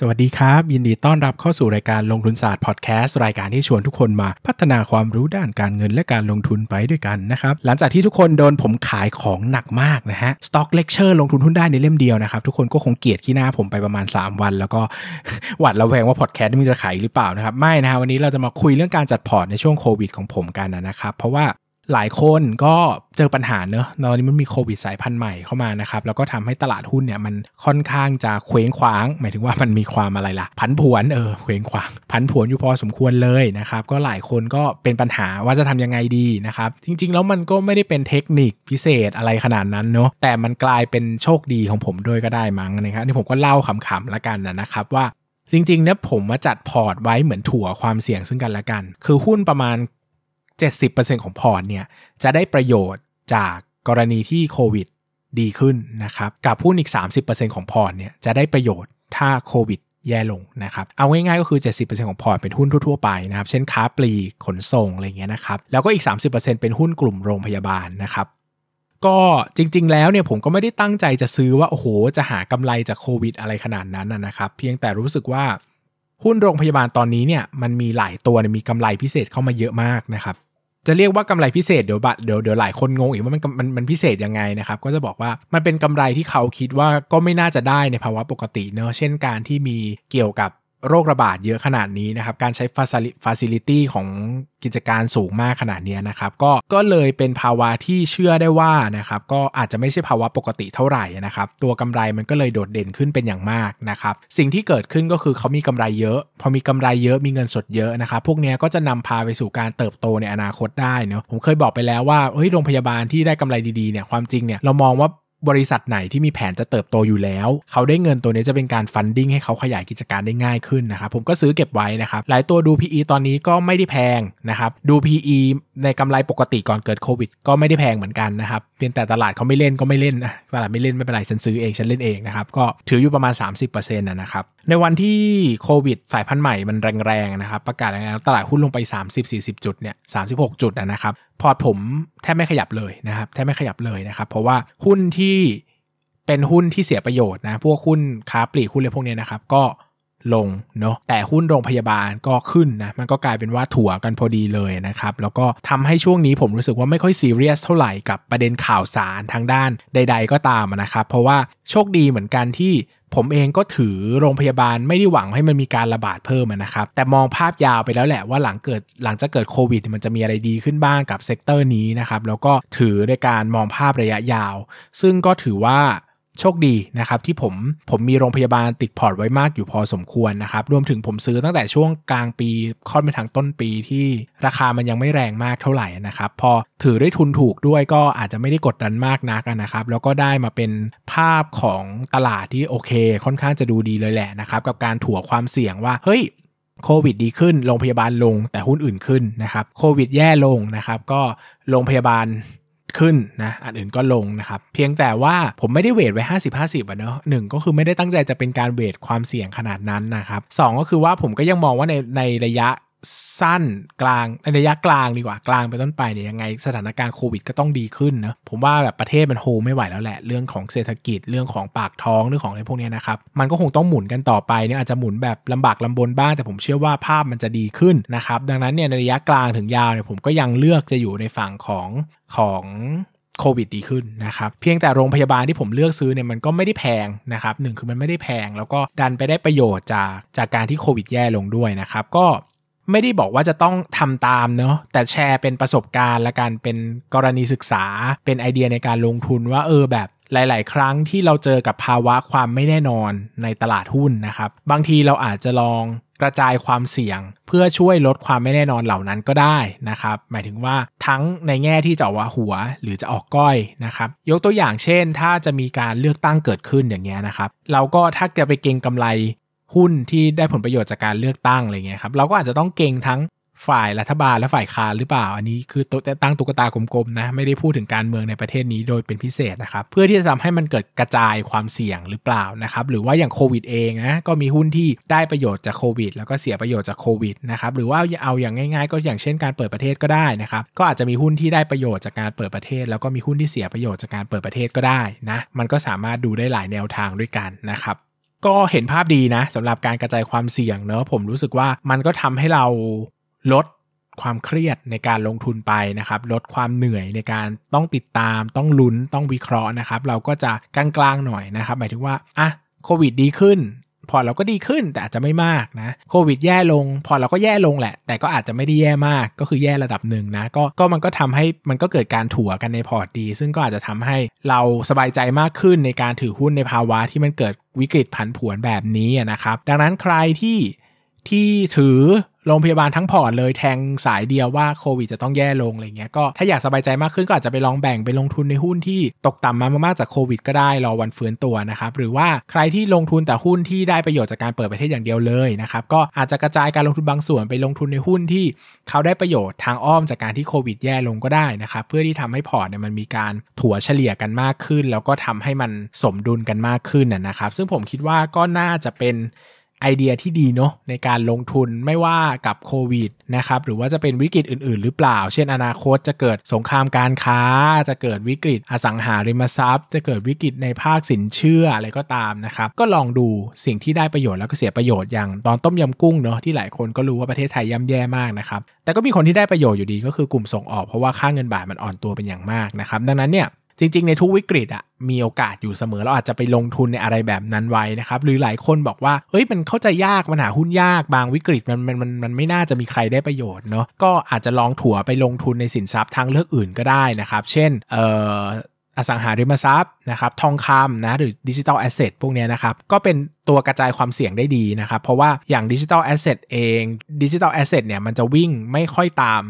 สวัสดีครับ ยินดีต้อนรับเข้าสู่รายการลงทุนศาสตร์พอดแคสต์รายการที่ชวนทุกคนมาพัฒนาความรู้ด้านการเงินและการลงทุนไปด้วยกันนะครับ หลังจากที่ทุกคนโดนผมขายของหนักมากนะฮะ Stock Lecture ลงทุนหุ้นได้ในเล่มเดียวนะครับ ทุกคนก็คงเกลียดขี้หน้าผมไปประมาณ 3 วัน แล้วก็หวัดระแวงว่าพอดแคสต์มันจะขายหรือเปล่านะครับ ไม่นะฮะวันนี้เราจะมาคุยเรื่องการจัดพอร์ตในช่วงโควิดของผมกันนะครับเพราะว่า หลายคนก็เจอปัญหาเนอะตอนนี้มันมีโควิดสายพันธุ์ใหม่เข้ามานะครับ แล้วก็ทำให้ตลาดหุ้นเนี่ยมันค่อนข้างจะเคว้งคว้าง หมายถึงว่ามันมีความอะไรล่ะ ผันผวนเออเคว้งคว้าง ผันผวนอยู่พอสมควรเลยนะครับ ก็หลายคนก็เป็นปัญหาว่าจะทำยังไงดีนะครับ จริง ๆ แล้วมันก็ไม่ได้เป็นเทคนิคพิเศษอะไรขนาดนั้นเนอะแต่มันกลายเป็นโชคดีของผมด้วยก็ได้มั้งนะครับนี่ผมก็เล่าขำๆละกันนะครับว่าจริงๆเนี่ยผมมาจัดพอร์ตไว้เหมือนถัวความเสี่ยงซึ่งกันและกัน คือหุ้นประมาณ 70%ของพอร์ตเนี่ยจะได้ประโยชน์จากกรณีที่โควิดดีขึ้นนะครับกับหุ้นอีก 30%ของพอร์ตเนี่ยจะได้ประโยชน์ถ้าโควิดแย่ลงนะครับเอาง่ายๆก็คือ 70%ของพอร์ตเป็นหุ้นทั่วๆไปนะครับเช่นค้าปลีกขนส่งอะไรเงี้ยนะครับแล้วก็อีก 30%เป็นหุ้นกลุ่มโรงพยาบาลนะครับก็จริงๆ แล้วเนี่ยผมก็ไม่ได้ตั้งใจจะซื้อว่า โอ้โห จะหากำไรจากโควิดอะไรขนาดนั้นนะครับ เพียงแต่รู้สึกว่า หุ้นโรงพยาบาลตอนนี้เนี่ยมันมีหลายตัวมีกำไรพิเศษเข้ามาเยอะมากนะครับจะเรียกว่ากำไรพิเศษเดี๋ยวบัตเดี๋ยวเดี๋ยวหลายคนงงอีกว่ามันมันมันพิเศษยังไงนะครับก็จะบอกว่ามันเป็นกำไรที่เขาคิดว่าก็ไม่น่าจะได้ในภาวะปกติเนอะเช่นการที่มีเกี่ยวกับ โรคระบาดเยอะขนาดนี้นะครับ การใช้ facility ของกิจการสูงมากขนาดนี้นะครับ ก็ก็เลยเป็นภาวะที่เชื่อได้ว่านะครับ ก็อาจจะไม่ใช่ภาวะปกติเท่าไหร่นะครับ ตัวกำไรมันก็เลยโดดเด่นขึ้นเป็นอย่างมากนะครับ สิ่งที่เกิดขึ้นก็คือเขามีกำไรเยอะ พอมีกำไรเยอะมีเงินสดเยอะนะครับ พวกนี้ก็จะนำพาไปสู่การเติบโตในอนาคตได้เนาะผมเคยบอกไปแล้วว่าเฮ้ยโรงพยาบาลที่ได้กำไรดีๆเนี่ยความจริงเนี่ยเรามองว่า บริษัทไหนที่มีแผนจะเติบโตอยู่แล้ว เขาได้เงินตัวนี้จะเป็นการฟันดิ้งให้เขาขยายกิจการได้ง่ายขึ้นนะครับผมก็ซื้อเก็บไว้นะครับหลายตัวดู PE ตอนนี้ก็ไม่ได้แพงนะครับดู PE ในกำไรปกติก่อนเกิดโควิด ก็ไม่ได้แพงเหมือนกันนะครับ เพียงแต่ตลาดเขาไม่เล่นก็ไม่เล่นนะตลาดไม่เล่นไม่เป็นไรฉันซื้อเองฉันเล่นเองนะครับก็ถืออยู่ประมาณ 30%นะครับในวันที่โควิดสายพันธุ์ใหม่มันแรงๆนะครับประกาศแรงๆตลาดหุ้นลงไป 30-40 จุดเนี่ย36 จุดนะครับพอร์ตผมแทบไม่ขยับเลยนะครับแทบไม่ขยับเลยนะครับเพราะว่าหุ้นที่เป็นหุ้นที่เสียประโยชน์นะพวกหุ้นค้าปลีกหุ้นอะไรพวกนี้นะครับก็ ลงเนาะแต่หุ้นโรงพยาบาลก็ขึ้นนะมันก็กลายเป็นว่าถัวกันพอดีเลยนะครับแล้วก็ทำให้ช่วงนี้ผมรู้สึกว่าไม่ค่อยซีเรียสเท่าไหร่กับประเด็นข่าวสารทางด้านใด ๆ ก็ตามนะครับเพราะว่าโชคดีเหมือนกันที่ผมเองก็ถือโรงพยาบาลไม่ได้หวังให้มันมีการระบาดเพิ่มนะครับ แต่มองภาพยาวไปแล้วแหละว่าหลังเกิดหลังจะเกิดโควิด มันจะมีอะไรดีขึ้นบ้างกับ sector นี้นะครับ แล้วก็ถือในการมองภาพระยะยาว ซึ่งก็ถือว่า โชคดีนะครับที่ผมผมมีโรงพยาบาลติดพอร์ตไว้มากอยู่พอสมควรนะครับรวมถึงผมซื้อตั้งแต่ช่วงกลางปีค่อนไปทางต้นปีที่ราคามันยังไม่แรงมากเท่าไหร่นะครับพอถือได้ทุนถูกด้วยก็อาจจะไม่ได้กดดันมากนักนะครับ แล้วก็ได้มาเป็นภาพของตลาดที่โอเค ค่อนข้างจะดูดีเลยแหละนะครับกับการถั่วความเสี่ยงว่าเฮ้ยโควิดดีขึ้น โรงพยาบาลลงแต่หุ้นอื่นขึ้นนะครับ โควิดแย่ลงนะครับ ก็โรงพยาบาล ขึ้นนะอันอื่นก็ลงนะครับ เพียงแต่ว่าผมไม่ได้เวทไว้ 50 50อะเนอะหนึ่งก็คือไม่ได้ตั้งใจจะเป็นการเวทความเสี่ยงขนาดนั้นนะครับสก็คือว่าผมก็ยังมองว่าในในระยะ สั้นกลางในระยะกลางดีกว่ากลางไปต้นไปเนี่ยยังไงสถานการณ์โควิดก็ต้องดีขึ้นนะผมว่าแบบประเทศมันโฮไม่ไหวแล้วแหละ เรื่องของเศรษฐกิจเรื่องของปากท้องเรื่องของอะไรพวกนี้นะครับ มันก็คงต้องหมุนกันต่อไปเนี่ยอาจจะหมุนแบบลำบากลำบนบ้าง แต่ผมเชื่อว่าภาพมันจะดีขึ้นนะครับ ดังนั้นเนี่ยในระยะกลางถึงยาวเนี่ยผมก็ยังเลือกจะอยู่ในฝั่งของของโควิดดีขึ้นนะครับ เพียงแต่โรงพยาบาลที่ผมเลือกซื้อเนี่ยมันก็ไม่ได้แพงนะครับหนึ่งคือมันไม่ได้แพง แล้วก็ดันไปได้ประโยชน์จากจากการที่โควิดแย่ลงด้วยนะครับ ก็ ไม่ได้บอกว่าจะต้องทำตามเนาะแต่แชร์เป็นประสบการณ์ละการเป็นกรณีศึกษา เป็นไอเดียในการลงทุนว่าเออแบบหลาย ๆ ครั้งที่เราเจอกับภาวะความไม่แน่นอนในตลาดหุ้นนะครับ บางทีเราอาจจะลองกระจายความเสี่ยง เพื่อช่วยลดความไม่แน่นอนเหล่านั้นก็ได้นะครับ หมายถึงว่าทั้งในแง่ที่จะว่าหัวหรือจะออกก้อยนะครับ ยกตัวอย่างเช่น ถ้าจะมีการเลือกตั้งเกิดขึ้นอย่างเงี้ยนะครับ เราก็ถ้าจะไปเก็งกำไร หุ้นที่ได้ผลประโยชน์จากการเลือกตั้งอะไรเงี้ยครับเราก็อาจจะต้องเก่งทั้งฝ่ายรัฐบาลและฝ่ายค้านหรือเปล่า อันนี้คือตั้งตุ๊กตากลมๆนะไม่ได้พูดถึงการเมืองในประเทศนี้โดยเป็นพิเศษนะครับ เพื่อที่จะทำให้มันเกิดกระจายความเสี่ยงหรือเปล่านะครับ หรือว่าอย่างโควิดเองนะก็มีหุ้นที่ได้ประโยชน์จากโควิด แล้วก็เสียประโยชน์จากโควิดนะครับหรือว่าเอาอย่างง่ายๆ ก็อย่างเช่นการเปิดประเทศก็ได้นะครับ ก็อาจจะมีหุ้นที่ได้ประโยชน์จากการเปิดประเทศ แล้วก็มีหุ้นที่เสียประโยชน์จากการเปิดประเทศก็ได้นะมันก็สามารถดูได้หลายแนวทางด้วยกันนะครับ ก็เห็นภาพดีนะสำหรับการกระจายความเสี่ยงเนอะผมรู้สึกว่ามันก็ทำให้เราลดความเครียดในการลงทุนไปนะครับ ลดความเหนื่อยในการต้องติดตาม ต้องลุ้นต้องวิเคราะห์นะครับ เราก็จะกลางๆหน่อยนะครับ หมายถึงว่าอะโควิดดีขึ้น พอเราก็ดีขึ้นแต่อาจจะไม่มากนะโควิดแย่ลง พอเราก็แย่ลงแหละ แต่ก็อาจจะไม่ได้แย่มากก็คือแย่ระดับหนึ่งนะก็ก็มันก็ทำให้มันก็เกิดการถั่วกันในพอร์ตดี ซึ่งก็อาจจะทำให้เราสบายใจมากขึ้นในการถือหุ้นในภาวะที่มันเกิดวิกฤตผันผวนแบบนี้นะครับ ดังนั้นใครที่ที่ถือ โรงพยาบาลทั้งพอร์ตเลยแทงสายเดียวว่าโควิดจะต้องแย่ลงอะไรเงี้ยก็ถ้าอยากสบายใจมากขึ้นก็อาจจะไปลองแบ่งไปลงทุนในหุ้นที่ตกต่ำมามากจากโควิดก็ได้รอวันฟื้นตัวนะครับหรือว่าใครที่ลงทุนแต่หุ้นที่ได้ประโยชน์จากการเปิดประเทศอย่างเดียวเลยนะครับก็อาจจะกระจายการลงทุนบางส่วนไปลงทุนในหุ้นที่เขาได้ประโยชน์ทางอ้อมจากการที่โควิดแย่ลงก็ได้นะครับเพื่อที่ทำให้พอร์ตเนี่ยมันมีการถัวเฉลี่ยกันมากขึ้น แล้วก็ทำให้มันสมดุลกันมากขึ้นนะครับซึ่งผมคิดว่าก็น่าจะเป็น ไอเดียที่ดีเนาะในการลงทุนไม่ว่ากับโควิดนะครับหรือว่าจะเป็นวิกฤตอื่น ๆ หรือเปล่า เช่นอนาคตจะเกิดสงครามการค้า จะเกิดวิกฤตอสังหาริมทรัพย์ จะเกิดวิกฤตในภาคสินเชื่ออะไรก็ตามนะครับก็ลองดูสิ่งที่ได้ประโยชน์แล้วก็เสียประโยชน์อย่างตอนต้มยำกุ้งเนาะที่หลายคนก็รู้ว่าประเทศไทยย่ำแย่มากนะครับแต่ก็มีคนที่ได้ประโยชน์อยู่ดีก็คือกลุ่มส่งออกเพราะว่าค่าเงินบาทมันอ่อนตัวเป็นอย่างมากนะครับดังนั้นเนี่ย จริงๆ ในทุกวิกฤตอะมีโอกาสอยู่เสมอเราอาจจะไปลงทุนในอะไรแบบนั้นไว้นะครับ หรือหลายคนบอกว่าเฮ้ยมันเข้าใจยากมันหาหุ้นยากบางวิกฤตมันมันมันมันไม่น่าจะมีใครได้ประโยชน์เนาะก็อาจจะลองถัวไปลงทุนในสินทรัพย์ทางเลือกอื่นก็ได้นะครับ เช่นเอ่ออสังหาริมทรัพย์นะครับทองคำนะหรือ digital asset พวกนี้นะครับ ก็เป็นตัวกระจายความเสี่ยงได้ดีนะครับ เพราะว่าอย่าง digital asset เอง digital asset เนี่ยมันจะวิ่งไม่ค่อยตาม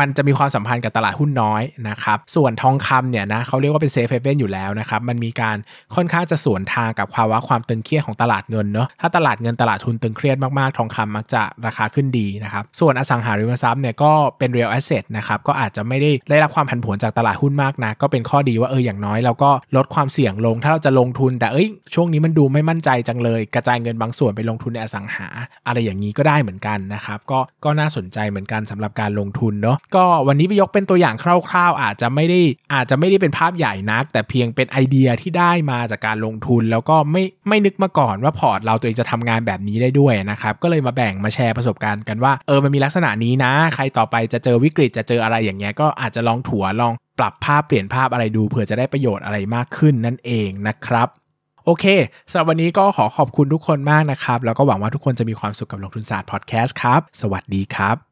มันจะมีความสัมพันธ์กับตลาดหุ้นน้อยนะครับ ส่วนทองคำเนี่ยนะเขาเรียกว่าเป็นเซฟเฮเว่นอยู่แล้วนะครับ มันมีการค่อนข้างจะสวนทางกับภาวะความตึงเครียดของตลาดเงินเนาะ ถ้าตลาดเงินตลาดทุนตึงเครียดมากๆ ทองคำมักจะราคาขึ้นดีนะครับ ส่วนอสังหาริมทรัพย์เนี่ยก็เป็น real asset นะครับ ก็อาจจะไม่ได้ได้รับความผันผวนจากตลาดหุ้นมากนะ ก็เป็นข้อดีว่าเอออย่างน้อยเราก็ลดความเสี่ยงลง ถ้าเราจะลงทุน แต่เอ้ยช่วงนี้มันดูไม่มั่นใจจังเลย กระจายเงินบางส่วนไปลงทุนในอสังหา อะไรอย่างนี้ก็ได้เหมือนกันนะครับ ก็ก็น่าสนใจเหมือนกันสำหรับการลงทุนเนาะก็วันนี้ไปยกเป็นตัวอย่างคร่าวๆ อาจจะไม่ได้อาจจะไม่ได้เป็นภาพใหญ่นัก แต่เพียงเป็นไอเดียที่ได้มาจากการลงทุน แล้วก็ไม่ไม่นึกมาก่อนว่าพอร์ตเราตัวเองจะทำงานแบบนี้ได้ด้วยนะครับก็เลยมาแบ่งมาแชร์ประสบการณ์กันว่าเออมันมีลักษณะนี้นะ ใครต่อไปจะเจอวิกฤตจะเจออะไรอย่างเงี้ยก็อาจจะลองถัวลองปรับภาพเปลี่ยนภาพอะไรดูเผื่อจะได้ประโยชน์อะไรมากขึ้นนั่นเองนะครับโอเคสำหรับวันนี้ก็ขอขอบคุณทุกคนมากนะครับ แล้วก็หวังว่าทุกคนจะมีความสุขกับลงทุนศาสตร์พอดแคสต์ครับ สวัสดีครับ